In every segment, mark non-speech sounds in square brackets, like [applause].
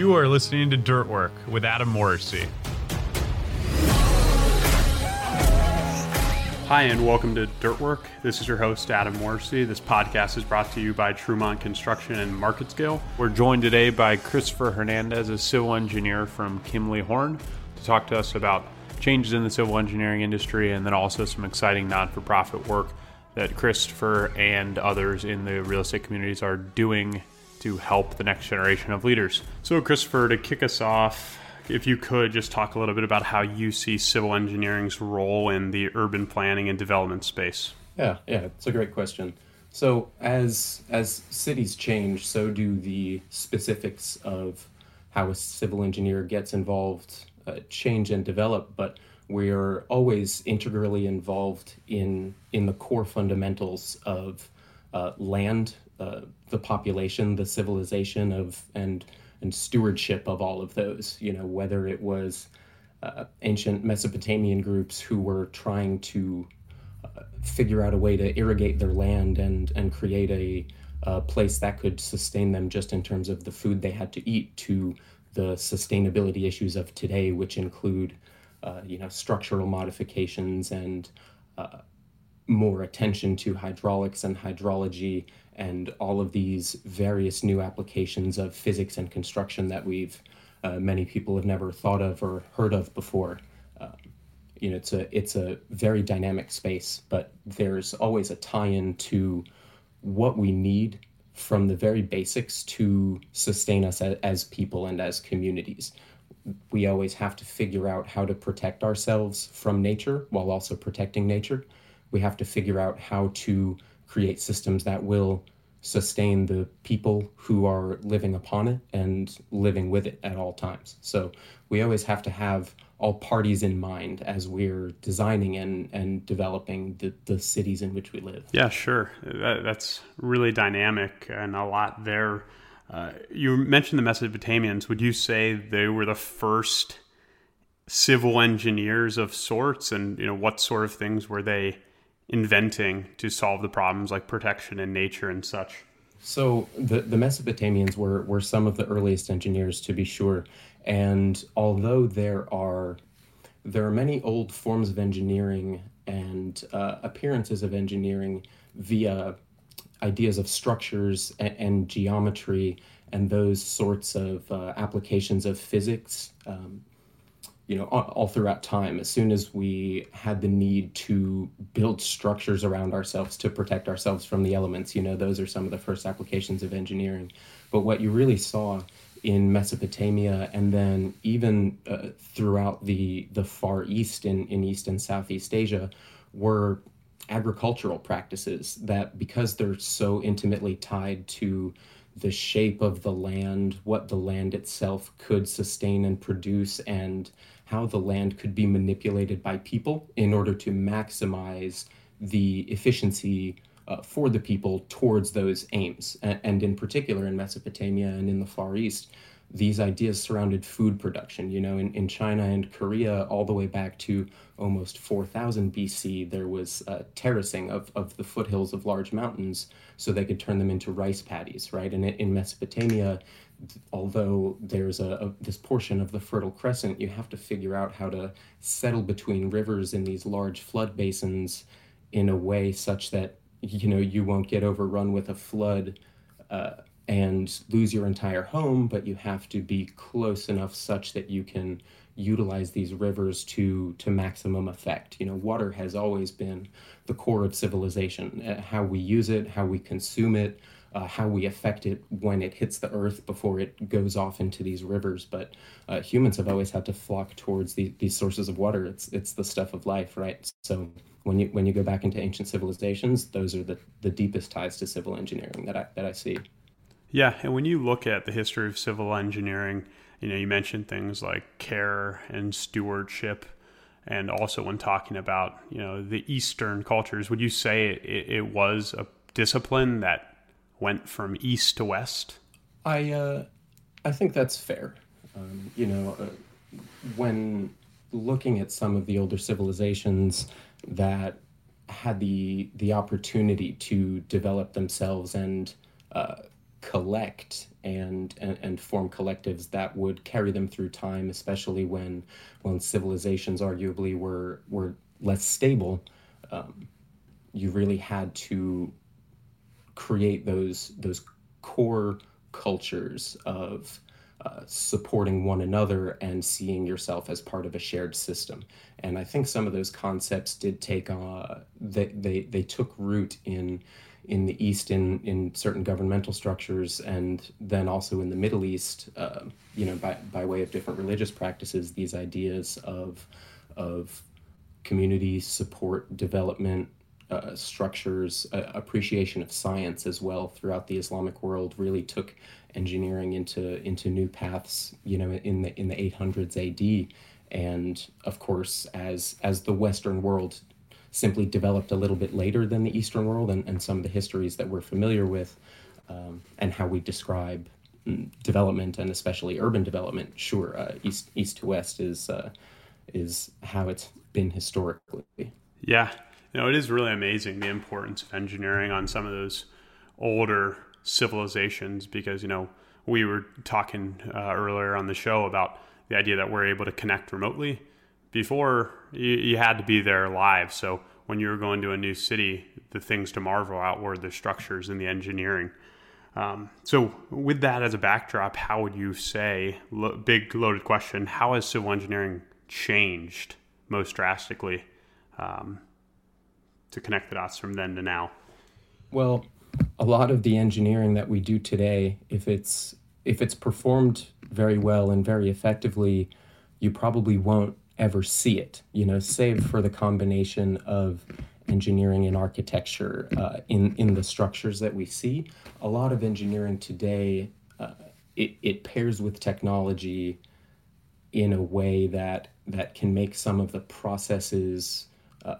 You are listening to Dirt Work with Adam Morrissey. Hi, and welcome to Dirt Work. This is your host, Adam Morrissey. This podcast is brought to you by Trumont Construction and Market Scale. We're joined today by Christopher Hernandez, a civil engineer from Kimley Horn, to talk to us about changes in the civil engineering industry and then also some exciting non for profit work that Christopher and others in the real estate communities are doing to help the next generation of leaders. So, Christopher, to kick us off, if you could just talk a little bit about how you see civil engineering's role in the urban planning and development space. Yeah, yeah, it's a great question. So as as cities change, so do the specifics of how a civil engineer gets involved uh, change and develop. But we are always integrally involved in in the core fundamentals of uh, land, uh, the population, the civilization of and and stewardship of all of those. You know, whether it was uh, ancient Mesopotamian groups who were trying to uh, figure out a way to irrigate their land and and create a, a place that could sustain them just in terms of the food they had to eat to the sustainability issues of today, which include uh, you know structural modifications and uh, more attention to hydraulics and hydrology and all of these various new applications of physics and construction that we've uh, many people have never thought of or heard of before. Um, you know, it's a it's a very dynamic space, but there's always a tie-in to what we need from the very basics to sustain us as, as people and as communities. We always have to figure out how to protect ourselves from nature while also protecting nature. We have to figure out how to create systems that will sustain the people who are living upon it and living with it at all times. So we always have to have all parties in mind as we're designing and, and developing the, the cities in which we live. Yeah, sure. That, that's really dynamic and a lot there. Uh, you mentioned the Mesopotamians. Would you say they were the first civil engineers of sorts? And you know, what sort of things were they inventing to solve the problems like protection in nature and such? So the, the Mesopotamians were, were some of the earliest engineers to be sure. And although there are there are many old forms of engineering and uh, appearances of engineering via ideas of structures and, and geometry and those sorts of uh, applications of physics um, you know all, all, throughout time as soon as we had the need to build structures around ourselves to protect ourselves from the elements you know those are some of the first applications of engineering. But what you really saw in Mesopotamia and then even uh, throughout the the far east in, in east and southeast Asia were agricultural practices that because they're so intimately tied to the shape of the land, what the land itself could sustain and produce, and how the land could be manipulated by people in order to maximize the efficiency uh, for the people towards those aims. And, and, in particular, in Mesopotamia and in the Far East, these ideas surrounded food production. You know, in, in China and Korea, all the way back to almost 4000 BC, there was uh, terracing of, of the foothills of large mountains so they could turn them into rice paddies, right? And in Mesopotamia, although there's a, a, this portion of the Fertile Crescent, you have to figure out how to settle between rivers in these large flood basins in a way such that you know you won't get overrun with a flood uh, and lose your entire home, but you have to be close enough such that you can utilize these rivers to to maximum effect. You know, water has always been the core of civilization. Uh, how we use it, how we consume it uh, how we affect it when it hits the earth before it goes off into these rivers. But uh, humans have always had to flock towards the, these sources of water. It's it's the stuff of life, right? So when you when you go back into ancient civilizations, those are the, the deepest ties to civil engineering that I that I see. Yeah, and when you look at the history of civil engineering, you know, you mentioned things like care and stewardship and also when talking about you know the eastern cultures would you say it, it was a discipline that went from east to west? I uh, I think that's fair. Um, you know, uh, when looking at some of the older civilizations that had the the opportunity to develop themselves and uh, collect and, and, and form collectives that would carry them through time, especially when when civilizations arguably were were less stable. Um, you really had to create those those core cultures of uh, supporting one another and seeing yourself as part of a shared system. And I think some of those concepts did take uh, they, they they took root in in the East in in certain governmental structures, and then also in the Middle East, uh, you know, by by way of different religious practices, these ideas of of community support development uh, structures, uh, appreciation of science as well throughout the Islamic world really took engineering into into new paths. You know, in the in the 800s AD, and of course, as as the Western world simply developed a little bit later than the Eastern world, and, and some of the histories that we're familiar with, um, and how we describe mm, development and especially urban development. Sure, uh, east east to west is uh, is how it's been historically. Yeah, you know, it is really amazing the importance of engineering on some of those older civilizations because, you know, we were talking uh, earlier on the show about the idea that we're able to connect remotely. Before, you, you had to be there live. So when you were going to a new city, the things to marvel at were the structures and the engineering. Um, so, with that as a backdrop, how would you say, lo- big loaded question, how has civil engineering changed most drastically um, to connect the dots from then to now? Well, a lot of the engineering that we do today, if it's if it's performed very well and very effectively, you probably won't ever see it. You know, save for the combination of engineering and architecture uh, in in the structures that we see. A lot of engineering today, uh, it it pairs with technology in a way that that can make some of the processes uh,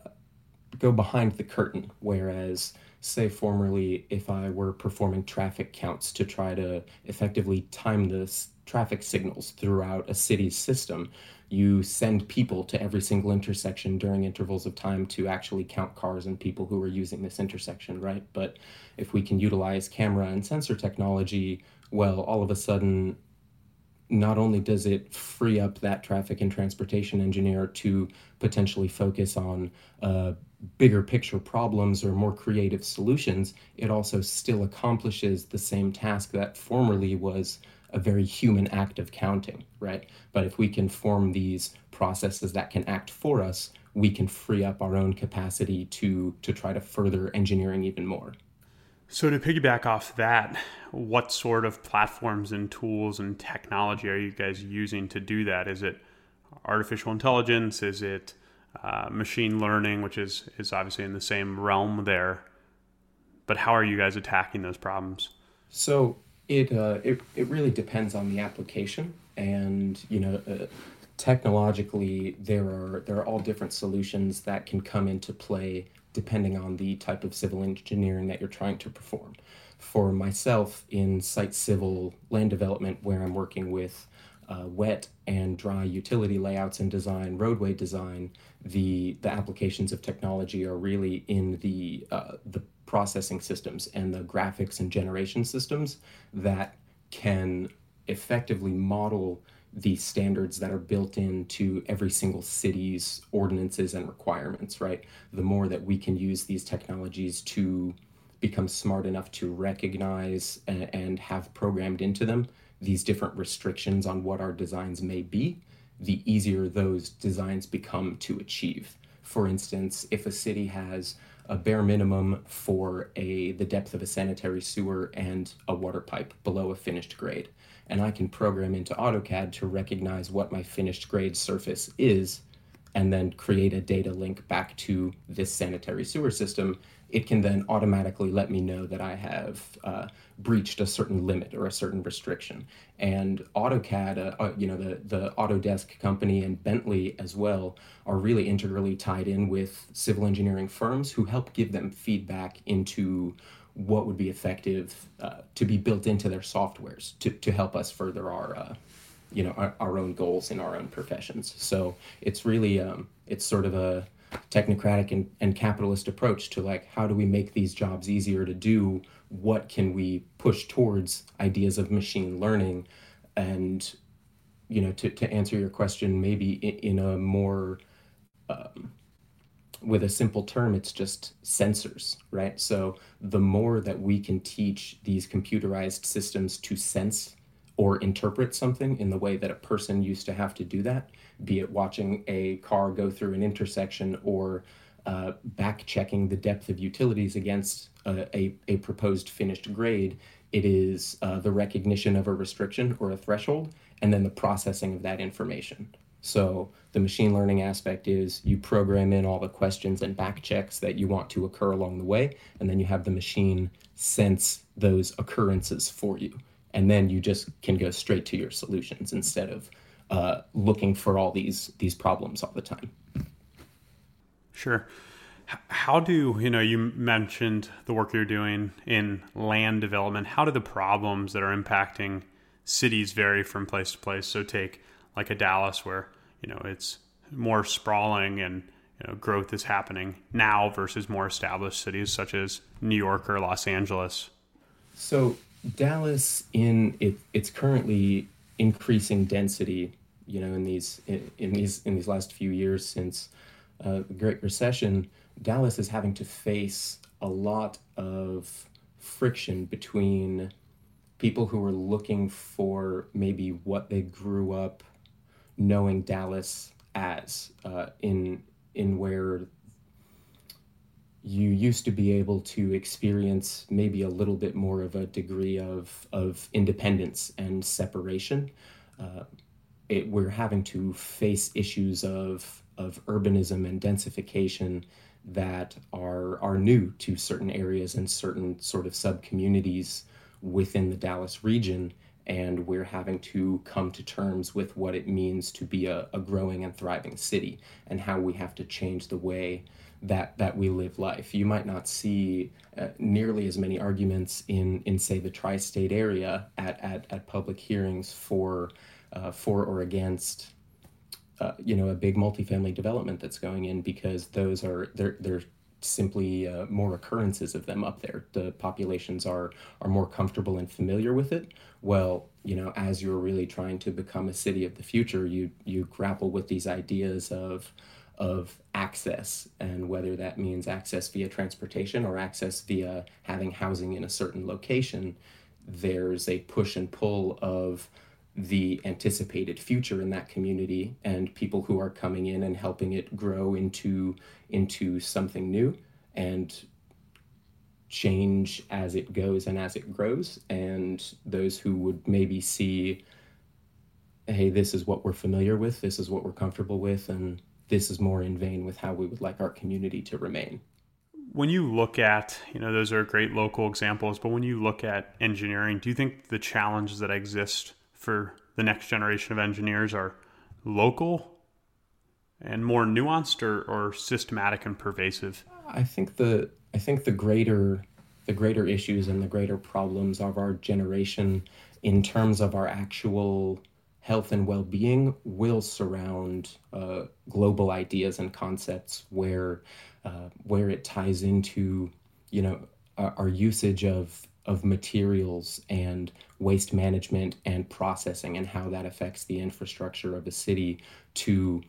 go behind the curtain. Whereas, say, formerly, if I were performing traffic counts to try to effectively time the traffic signals throughout a city's system, you send people to every single intersection during intervals of time to actually count cars and people who are using this intersection, right? But if we can utilize camera and sensor technology, well, all of a sudden, not only does it free up that traffic and transportation engineer to potentially focus on uh, bigger picture problems or more creative solutions, it also still accomplishes the same task that formerly was a very human act of counting, right? But if we can form these processes that can act for us, we can free up our own capacity to to try to further engineering even more. So, to piggyback off that, what sort of platforms and tools and technology are you guys using to do that? Is it artificial intelligence? Is it uh, machine learning, which is, is obviously in the same realm there? But how are you guys attacking those problems? So, it, uh, it, it really depends on the application. And, you know, uh, technologically, there are, there are all different solutions that can come into play depending on the type of civil engineering that you're trying to perform. For myself, in site civil land development, where I'm working with uh, wet and dry utility layouts and design, roadway design, the the applications of technology are really in the uh, the processing systems and the graphics and generation systems that can effectively model the standards that are built into every single city's ordinances and requirements, right? The more that we can use these technologies to become smart enough to recognize and, and have programmed into them these different restrictions on what our designs may be, the easier those designs become to achieve. For instance, if a city has a bare minimum for a the depth of a sanitary sewer and a water pipe below a finished grade, and I can program into AutoCAD to recognize what my finished grade surface is and then create a data link back to this sanitary sewer system, it can then automatically let me know that I have uh, breached a certain limit or a certain restriction. And AutoCAD, uh, uh, you know, the, the Autodesk company and Bentley as well are really integrally tied in with civil engineering firms who help give them feedback into what would be effective uh, to be built into their softwares to, to help us further our uh, you know our, our own goals in our own professions so it's really um, it's sort of a technocratic and, and capitalist approach to like how do we make these jobs easier to do? What can we push towards ideas of machine learning? And you know to, to answer your question maybe in, in a more um, with a simple term it's just sensors right? So the more that we can teach these computerized systems to sense or interpret something in the way that a person used to have to do that, be it watching a car go through an intersection or uh, back checking the depth of utilities against uh, a, a proposed finished grade. It is uh, the recognition of a restriction or a threshold, and then the processing of that information. So the machine learning aspect is you program in all the questions and back checks that you want to occur along the way, and then you have the machine sense those occurrences for you and then you just can go straight to your solutions instead of uh, looking for all these these problems all the time. Sure. How do you know? You mentioned the work you're doing in land development. How do the problems that are impacting cities vary from place to place? So take like a Dallas, where you know it's more sprawling and you know growth is happening now versus more established cities such as New York or Los Angeles. So Dallas in it, it's currently increasing density. You know, in these in, in these in these last few years since uh, the Great Recession, Dallas is having to face a lot of friction between people who are looking for maybe what they grew up knowing Dallas as uh, in in where you used to be able to experience maybe a little bit more of a degree of, of independence and separation. Uh, it, we're having to face issues of, of urbanism and densification that are, are new to certain areas and certain sort of sub communities within the Dallas region. And we're having to come to terms with what it means to be a, a growing and thriving city and how we have to change the way that that we live life. You might not see uh, nearly as many arguments in in say the tri-state area at at, at public hearings for uh, for or against. Uh, you know, a big multifamily development that's going in because those are they're they're simply uh, more occurrences of them up there. The populations are are more comfortable and familiar with it. Well, you know, as you're really trying to become a city of the future, you you grapple with these ideas of of access and whether that means access via transportation or access via having housing in a certain location there's a push and pull of the anticipated future in that community and people who are coming in and helping it grow into into something new and change as it goes and as it grows. And those who would maybe see hey this is what we're familiar with this is what we're comfortable with and this is more in vain with how we would like our community to remain. When you look at, you know, those are great local examples, but when you look at engineering, do you think the challenges that exist for the next generation of engineers are local and more nuanced or, or systematic and pervasive? I think the I think the greater the greater issues and the greater problems of our generation in terms of our actual health and well-being will surround uh, global ideas and concepts where uh, where it ties into you know our, our, usage of of materials and waste management and processing and how that affects the infrastructure of a city to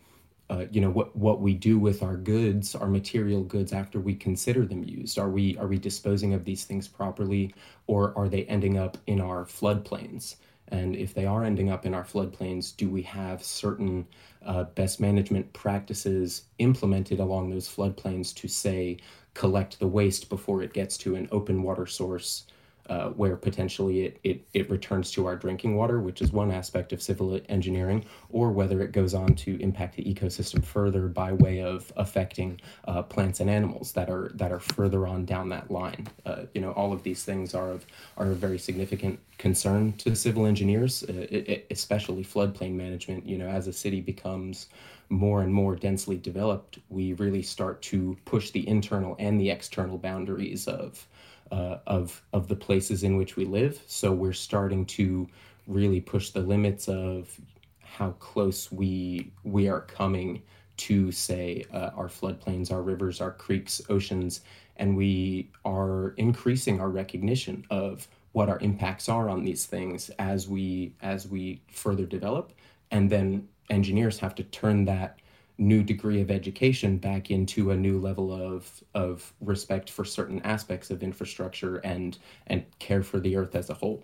uh, you know what what we do with our goods our material goods after we consider them used. Are we are we disposing of these things properly or are they ending up in our floodplains and if they are ending up in our floodplains, do we have certain uh, best management practices implemented along those floodplains to say collect the waste before it gets to an open water source uh, where potentially it, it, it returns to our drinking water, which is one aspect of civil engineering, or whether it goes on to impact the ecosystem further by way of affecting uh, plants and animals that are that are further on down that line. Uh, you know, all of these things are of are very significant concern to civil engineers, uh, especially floodplain management. You know, as a city becomes more and more densely developed, we really start to push the internal and the external boundaries of uh, of of the places in which we live. So we're starting to really push the limits of how close we we are coming to, say, uh, our floodplains, our rivers, our creeks, oceans, and we are increasing our recognition of what our impacts are on these things as we as we further develop, and then engineers have to turn that new degree of education back into a new level of of respect for certain aspects of infrastructure and and care for the earth as a whole.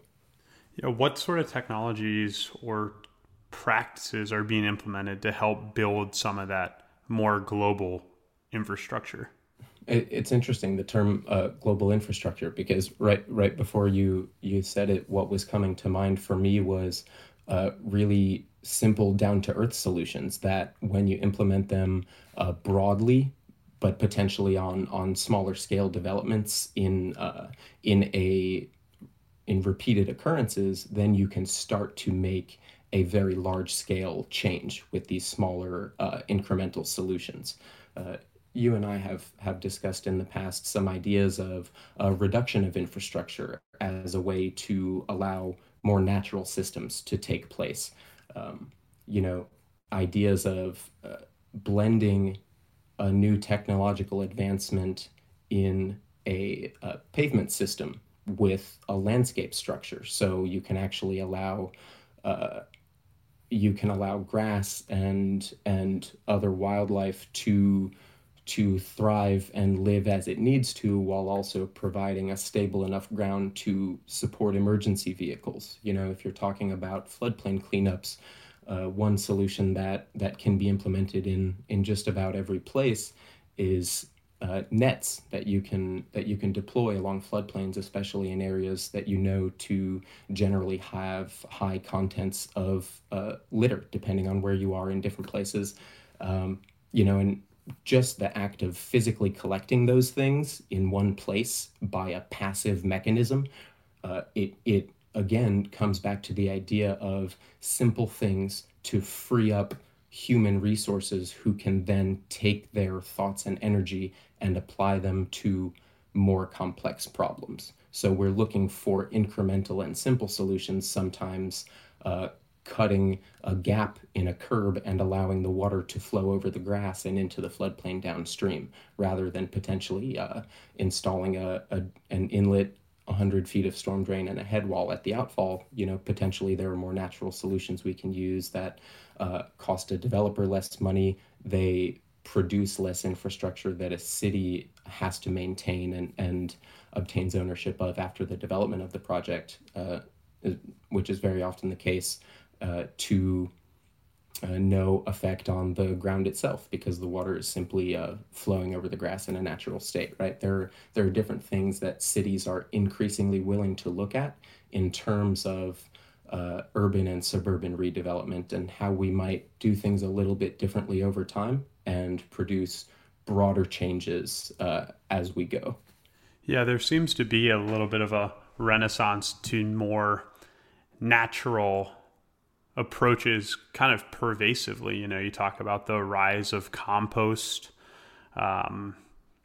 Yeah, what sort of technologies or practices are being implemented to help build some of that more global infrastructure? It's interesting the term uh, global infrastructure because right right before you you said it, what was coming to mind for me was uh, really simple down to earth solutions that when you implement them uh, broadly but potentially on on smaller scale developments in uh, in a in repeated occurrences then you can start to make a very large scale change with these smaller uh, incremental solutions. Uh, you and I have, have discussed in the past some ideas of a reduction of infrastructure as a way to allow more natural systems to take place. Um, you know, ideas of uh, blending a new technological advancement in a, a pavement system with a landscape structure. So you can actually allow uh, you can allow grass and and other wildlife to to thrive and live as it needs to while also providing a stable enough ground to support emergency vehicles you know if you're talking about floodplain cleanups uh, one solution that that can be implemented in in just about every place is uh, nets that you can that you can deploy along floodplains, especially in areas that you know to generally have high contents of uh, litter, depending on where you are in different places. Um, you know, and just the act of physically collecting those things in one place by a passive mechanism, uh, it it again comes back to the idea of simple things to free up human resources who can then take their thoughts and energy and apply them to more complex problems. So we're looking for incremental and simple solutions, sometimes uh, cutting a gap in a curb and allowing the water to flow over the grass and into the floodplain downstream, rather than potentially uh, installing a, a, an inlet 100 feet of storm drain and a head wall at the outfall, you know, potentially there are more natural solutions we can use that uh, cost a developer less money. They produce less infrastructure that a city has to maintain and, and obtains ownership of after the development of the project, uh, which is very often the case, uh, to uh, no effect on the ground itself because the water is simply uh, flowing over the grass in a natural state, right? There, there are different things that cities are increasingly willing to look at in terms of uh, urban and suburban redevelopment and how we might do things a little bit differently over time and produce broader changes uh, as we go. Yeah, there seems to be a little bit of a renaissance to more natural approaches kind of pervasively. You know, you talk about the rise of compost. Um,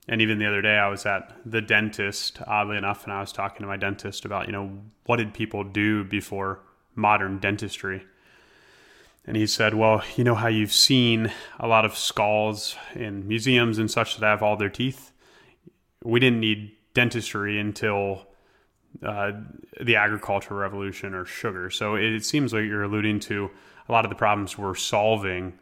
and even the other day, I was at the dentist, oddly enough, and I was talking to my dentist about, you know, what did people do before modern dentistry? And he said, Well, you know how you've seen a lot of skulls in museums and such that have all their teeth? We didn't need dentistry until uh, the agricultural revolution or sugar. So it, seems like you're alluding to a lot of the problems we're solving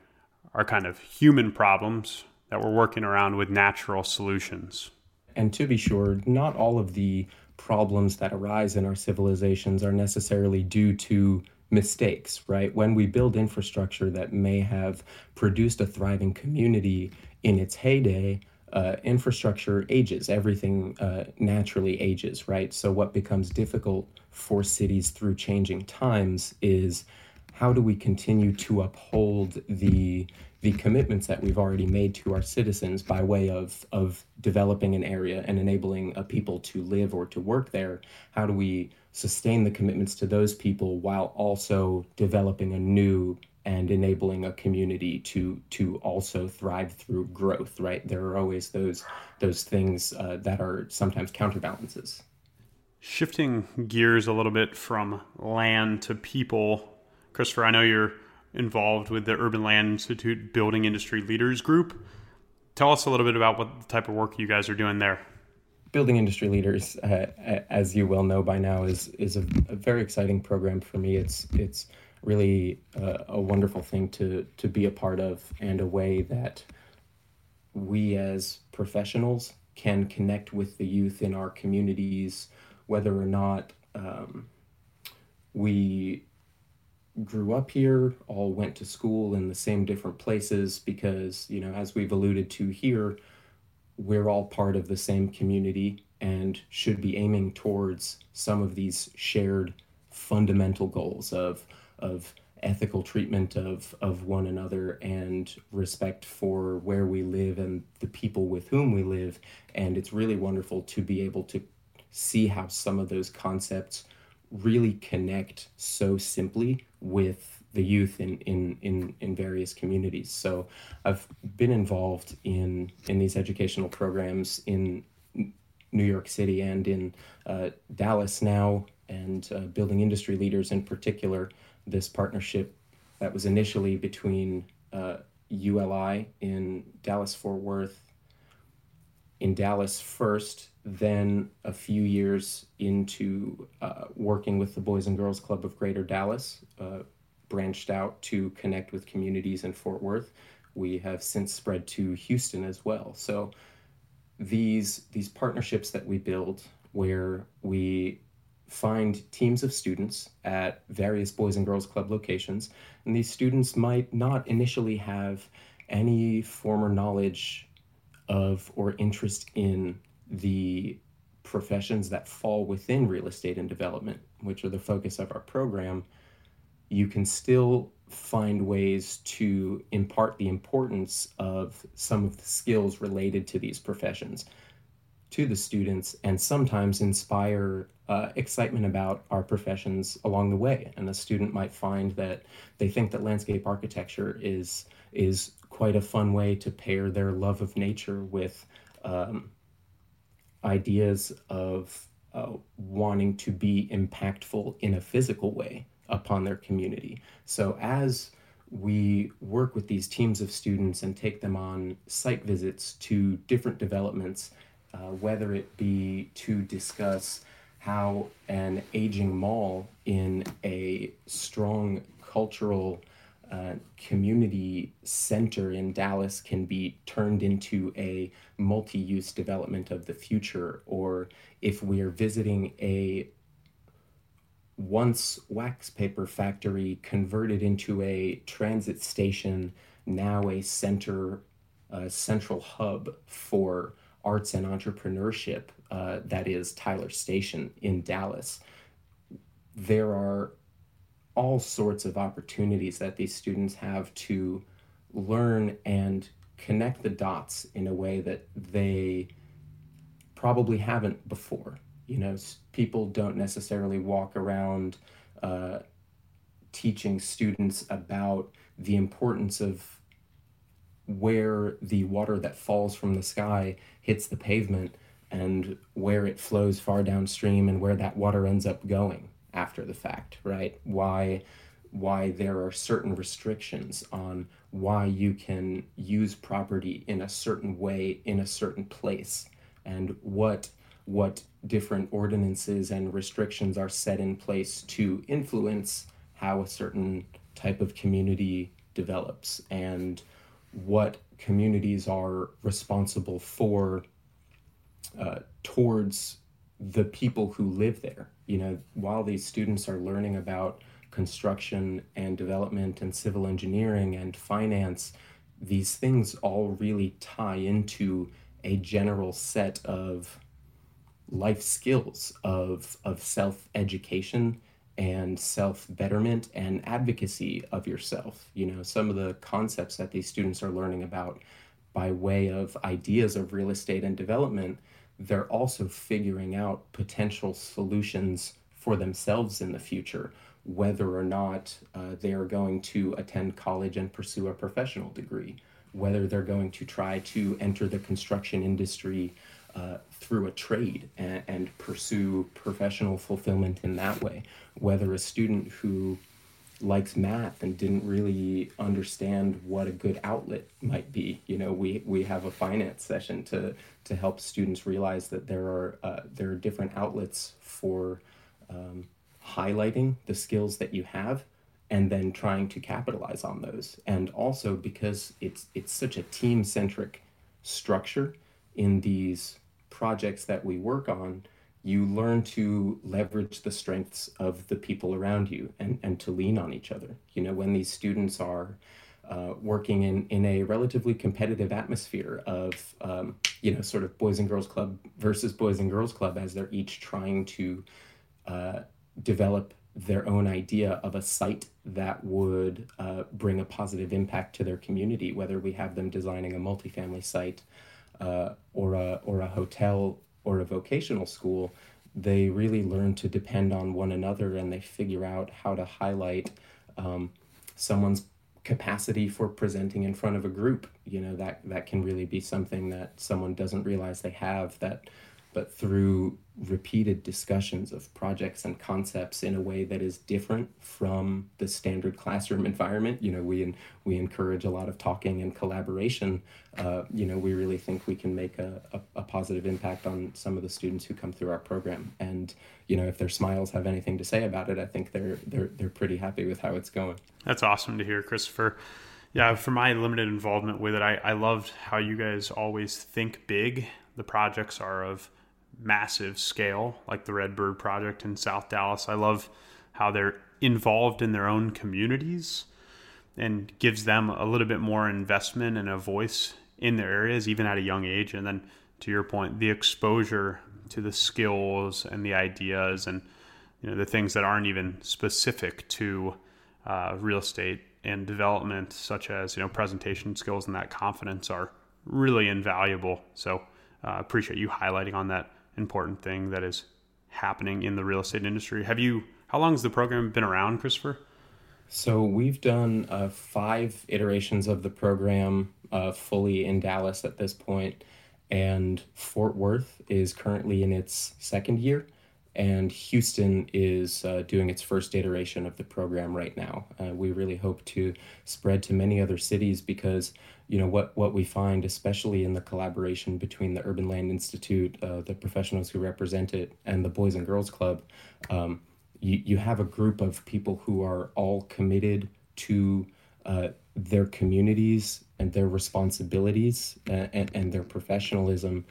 are kind of human problems that we're working around with natural solutions. And to be sure, not all of the problems that arise in our civilizations are necessarily due to mistakes, right? When we build infrastructure that may have produced a thriving community in its heyday, uh, infrastructure ages, everything uh, naturally ages, right? So, what becomes difficult for cities through changing times is how do we continue to uphold the the commitments that we've already made to our citizens by way of of developing an area and enabling a people to live or to work there how do we sustain the commitments to those people while also developing a new and enabling a community to to also thrive through growth right there are always those those things uh, that are sometimes counterbalances shifting gears a little bit from land to people christopher i know you're involved with the Urban Land Institute Building Industry Leaders Group. Tell us a little bit about what type of work you guys are doing there. Building Industry Leaders, uh, as you well know by now, is is a, a, very exciting program for me. It's it's really a, a wonderful thing to to be a part of, and a way that we as professionals can connect with the youth in our communities, whether or not um, we grew up here, all went to school in the same different places, because, you know, as we've alluded to here, we're all part of the same community and should be aiming towards some of these shared fundamental goals of of ethical treatment of of one another and respect for where we live and the people with whom we live and it's really wonderful to be able to see how some of those concepts really connect so simply with the youth in, in, in, in various communities. So I've been involved in, in these educational programs in New York City and in uh, Dallas now, and uh, building industry leaders in particular. This partnership that was initially between uh, ULI in Dallas Fort Worth, in Dallas first, then a few years into uh, working with the Boys and Girls Club of Greater Dallas, uh, branched out to connect with communities in Fort Worth. We have since spread to Houston as well. So these these partnerships that we build, where we find teams of students at various Boys and Girls Club locations, and these students might not initially have any former knowledge of or interest in the professions that fall within real estate and development, which are the focus of our program, you can still find ways to impart the importance of some of the skills related to these professions to the students and sometimes inspire uh, excitement about our professions along the way. And a student might find that they think that landscape architecture is is quite a fun way to pair their love of nature with um, ideas of uh, wanting to be impactful in a physical way upon their community. So as we work with these teams of students and take them on site visits to different developments, uh, whether it be to discuss how an aging mall in a strong cultural uh, community center in Dallas can be turned into a multi use development of the future, or if we're visiting a once wax paper factory converted into a transit station, now a center, a central hub for arts and entrepreneurship, uh, that is Tyler Station in Dallas. There are all sorts of opportunities that these students have to learn and connect the dots in a way that they probably haven't before. You know, people don't necessarily walk around uh, teaching students about the importance of where the water that falls from the sky hits the pavement and where it flows far downstream and where that water ends up going after the fact, right? Why why there are certain restrictions on why you can use property in a certain way in a certain place and what what different ordinances and restrictions are set in place to influence how a certain type of community develops and what communities are responsible for uh, towards the people who live there. You know, while these students are learning about construction and development and civil engineering and finance, these things all really tie into a general set of life skills of, of self education and self betterment and advocacy of yourself. You know, some of the concepts that these students are learning about by way of ideas of real estate and development they're also figuring out potential solutions for themselves in the future, whether or not uh, they are going to attend college and pursue a professional degree, whether they're going to try to enter the construction industry uh, through a trade and, and pursue professional fulfillment in that way, whether a student who likes math and didn't really understand what a good outlet might be. You know, we we have a finance session to to help students realize that there are uh, there are different outlets for um, highlighting the skills that you have and then trying to capitalize on those. And also because it's it's such a team centric structure in these projects that we work on you learn to leverage the strengths of the people around you and, and to lean on each other. You know, when these students are uh, working in, in a relatively competitive atmosphere of, um, you know, sort of Boys and Girls Club versus Boys and Girls Club as they're each trying to uh, develop their own idea of a site that would uh, bring a positive impact to their community, whether we have them designing a multifamily site uh, or, a, or a hotel or a vocational school, they really learn to depend on one another and they figure out how to highlight um, someone's capacity for presenting in front of a group. You know, that, that can really be something that someone doesn't realize they have that but through repeated discussions of projects and concepts in a way that is different from the standard classroom environment. You know, we we encourage a lot of talking and collaboration. Uh, you know, we really think we can make a, a, a, positive impact on some of the students who come through our program. And you know, if their smiles have anything to say about it, I think they're they're they're pretty happy with how it's going. That's awesome to hear, Christopher. Yeah, for my limited involvement with it, I, I loved how you guys always think big. The projects are of massive scale, like the Redbird Project in South Dallas. I love how they're involved in their own communities and gives them a little bit more investment and a voice in their areas, even at a young age. And then, to your point, the exposure to the skills and the ideas and you know the things that aren't even specific to uh, real estate and development, such as you know presentation skills and that confidence, are really invaluable. So, uh, appreciate you highlighting on that important thing that is happening in the real estate industry. Have you? How long has the program been around, Christopher? So we've done uh, five iterations of the program uh, fully in Dallas at this point, and Fort Worth is currently in its second year, and Houston is uh, doing its first iteration of the program right now. Uh, we really hope to spread to many other cities because you know what what we find, especially in the collaboration between the Urban Land Institute, uh, the professionals who represent it, and the Boys and Girls Club, um, you you have a group of people who are all committed to uh, their communities and their responsibilities and, and, and their professionalism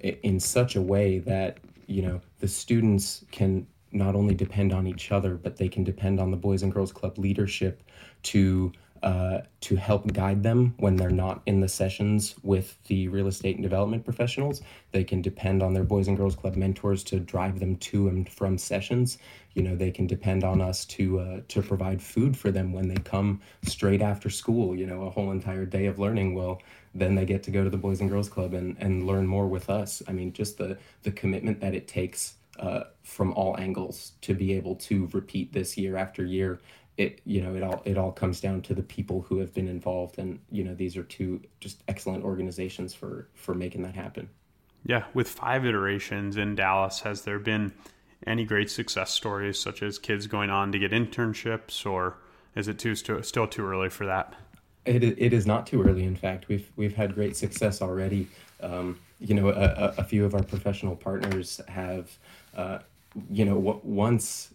in such a way that you know the students can not only depend on each other but they can depend on the boys and girls club leadership to uh, to help guide them when they're not in the sessions with the real estate and development professionals. They can depend on their Boys and Girls Club mentors to drive them to and from sessions. You know, they can depend on us to uh, to provide food for them when they come straight after school. You know, a whole entire day of learning. Well, then they get to go to the Boys and Girls Club and, and learn more with us. I mean, just the the commitment that it takes uh, from all angles to be able to repeat this year after year it you know it all it all comes down to the people who have been involved. And you know these are two just excellent organizations for for making that happen. Yeah with five iterations in dallas has there been any great success stories such as kids going on to get internships or is it too still too early for that? It, it is not too early. In fact we've we've had great success already. Um, you know a, a few of our professional partners have uh, you know once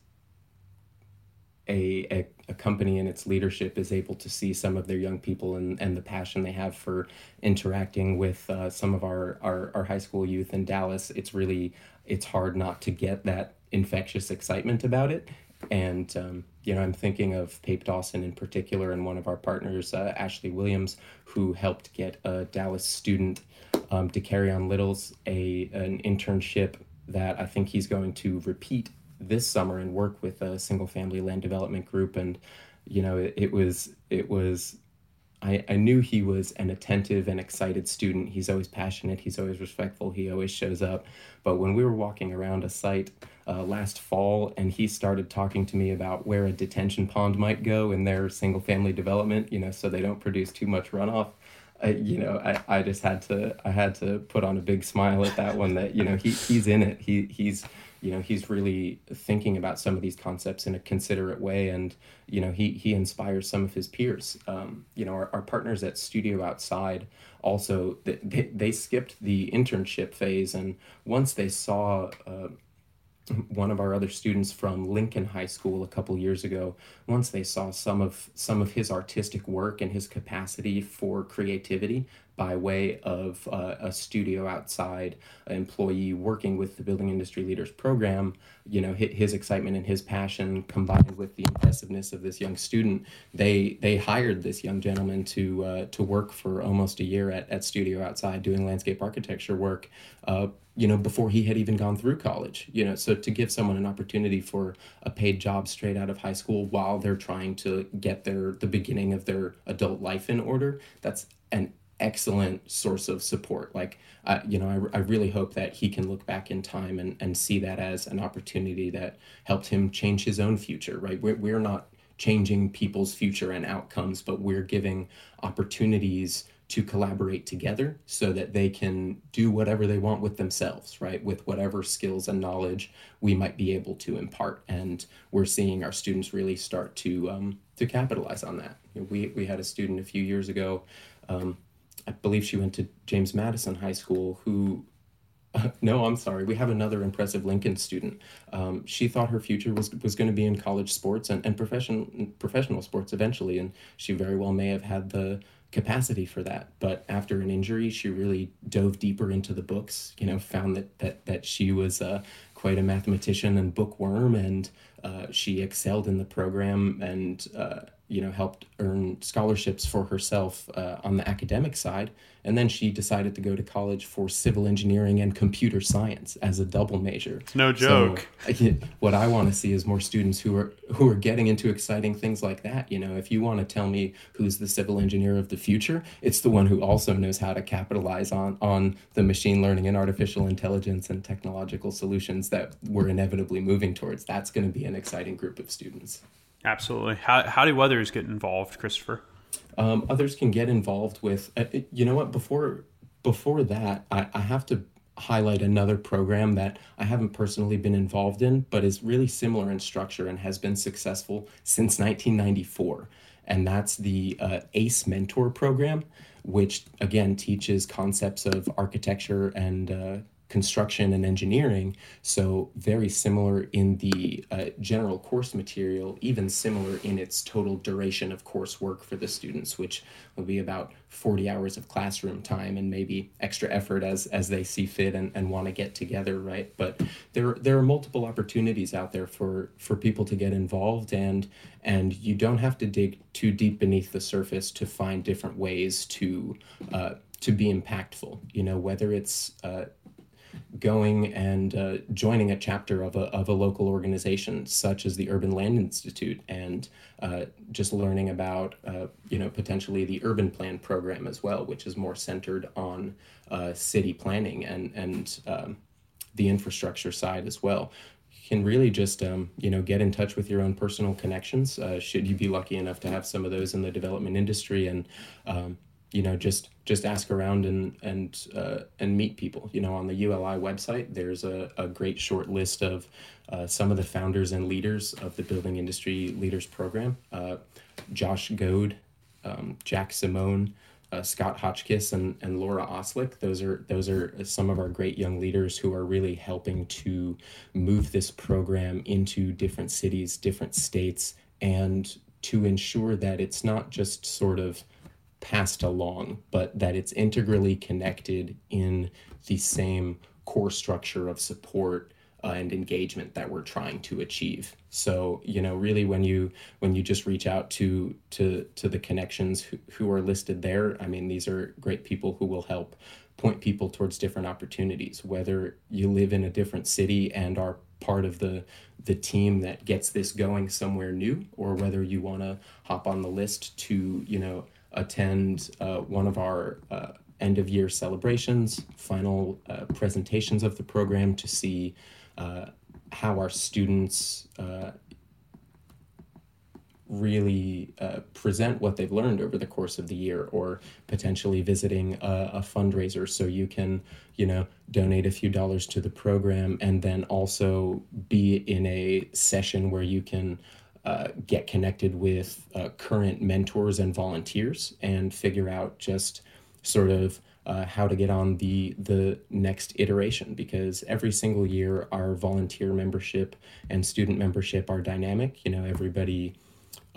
a, a, a, company and its leadership is able to see some of their young people and, and the passion they have for interacting with uh, some of our, our, our high school youth in Dallas, it's really, it's hard not to get that infectious excitement about it. And, um, you know, I'm thinking of Pape Dawson in particular and one of our partners, uh, Ashley Williams, who helped get a Dallas student um, to carry on Littles a an internship that I think he's going to repeat this summer and work with a single family land development group and you know it, it was it was I, I knew he was an attentive and excited student. He's always passionate. He's always respectful. He always shows up. But when we were walking around a site uh, last fall and he started talking to me about where a detention pond might go in their single family development, you know, so they don't produce too much runoff, I, you know, I, I just had to I had to put on a big smile at that one that you know he he's in it he he's you know he's really thinking about some of these concepts in a considerate way. And you know he he inspires some of his peers. Um, you know our, our partners at studio outside also they, they skipped the internship phase. And once they saw uh, one of our other students from Lincoln High School a couple years ago, once they saw some of some of his artistic work and his capacity for creativity by way of uh, a studio outside employee working with the Building Industry Leaders Program, you know, his, his excitement and his passion combined with the impressiveness of this young student, they they hired this young gentleman to uh, to work for almost a year at, at Studio Outside doing landscape architecture work. Uh, you know, before he had even gone through college, you know, so to give someone an opportunity for a paid job straight out of high school while they're trying to get their the beginning of their adult life in order, that's an excellent source of support. Like, uh, you know, I, I really hope that he can look back in time and, and see that as an opportunity that helped him change his own future, right? We're, we're not changing people's future and outcomes, but we're giving opportunities to collaborate together so that they can do whatever they want with themselves, right? With whatever skills and knowledge we might be able to impart. And we're seeing our students really start to um, to capitalize on that. We, we had a student a few years ago, um, I believe she went to James Madison High School, who uh, [laughs] no, I'm sorry. We have another impressive Lincoln student. Um, she thought her future was was going to be in college sports and, and professional professional sports eventually, and she very well may have had the capacity for that. But after an injury, she really dove deeper into the books. You know, found that that that she was uh, quite a mathematician and bookworm, and uh, she excelled in the program and uh, you know helped earn scholarships for herself uh, on the academic side. And then she decided to go to college for civil engineering and computer science as a double major. It's no joke. so, what i want to see is more students who are who are getting into exciting things like that. You know if you want to tell me who's the civil engineer of the future it's the one who also knows how to capitalize on on the machine learning and artificial intelligence and technological solutions that we're inevitably moving towards. That's going to be an exciting group of students Absolutely. How, how do others get involved, Christopher? Um, others can get involved with, uh, you know what, before before that, I, I have to highlight another program that I haven't personally been involved in, but is really similar in structure and has been successful since 1994. And that's the uh, ACE Mentor program, which again teaches concepts of architecture and uh, construction and engineering. So, very similar in the uh, general course material, even similar in its total duration of coursework for the students, which will be about 40 hours of classroom time and maybe extra effort as, as they see fit and, and want to get together, right? But there, there are multiple opportunities out there for, for people to get involved, and, and you don't have to dig too deep beneath the surface to find different ways to. Uh, to be impactful, you know, whether it's uh, going and uh, joining a chapter of a, of a local organization such as the Urban Land Institute and uh, just learning about uh, you know potentially the urban plan program as well, which is more centered on uh, city planning and and um, the infrastructure side as well. Can really just um, you know get in touch with your own personal connections. Uh, should you be lucky enough to have some of those in the development industry and um, you know just just ask around and and uh, and meet people you know on the uli website there's a, a great short list of uh, some of the founders and leaders of the building industry leaders program uh, josh goad um, jack simone uh, Scott Hotchkiss and, and Laura Oslick. Those are those are some of our great young leaders who are really helping to move this program into different cities, different states, and to ensure that it's not just sort of passed along, but that it's integrally connected in the same core structure of support uh, and engagement that we're trying to achieve. So you know, really, when you when you just reach out to to to the connections who, who are listed there, I mean, these are great people who will help point people towards different opportunities. Whether you live in a different city and are part of the the team that gets this going somewhere new, or whether you want to hop on the list to you know attend uh, one of our uh, end of year celebrations, final uh, presentations of the program to see uh, how our students uh, really uh, present what they've learned over the course of the year or potentially visiting a, a, fundraiser. So you can you know donate a few dollars to the program and then also be in a session where you can uh, get connected with uh, current mentors and volunteers and figure out just sort of uh, how to get on the the next iteration because every single year our volunteer membership and student membership are dynamic. You know everybody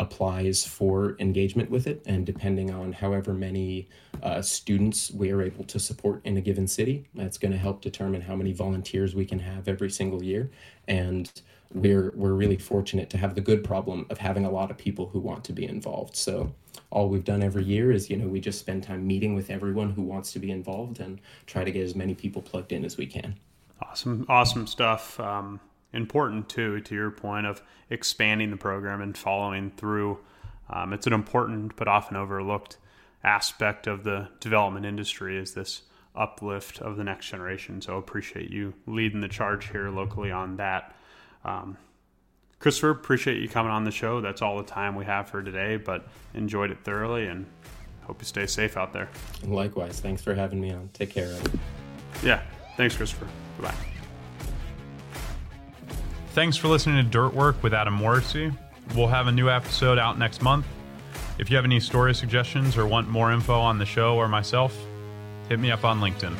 applies for engagement with it. And depending on however many uh, students we are able to support in a given city, that's going to help determine how many volunteers we can have every single year. And we're we're really fortunate to have the good problem of having a lot of people who want to be involved. So all we've done every year is you know we just spend time meeting with everyone who wants to be involved and try to get as many people plugged in as we can. Awesome, awesome stuff. Um, important too, to your point of expanding the program and following through. Um, it's an important but often overlooked aspect of the development industry is this uplift of the next generation. So appreciate you leading the charge here locally on that. Um, Christopher, appreciate you coming on the show. That's all the time we have for today, but enjoyed it thoroughly and hope you stay safe out there. Likewise. Thanks for having me on. Take care. Yeah. Thanks, Christopher. Goodbye. Thanks for listening to Dirt Work with Adam Morrissey. We'll have a new episode out next month. If you have any story suggestions or want more info on the show or myself, hit me up on LinkedIn.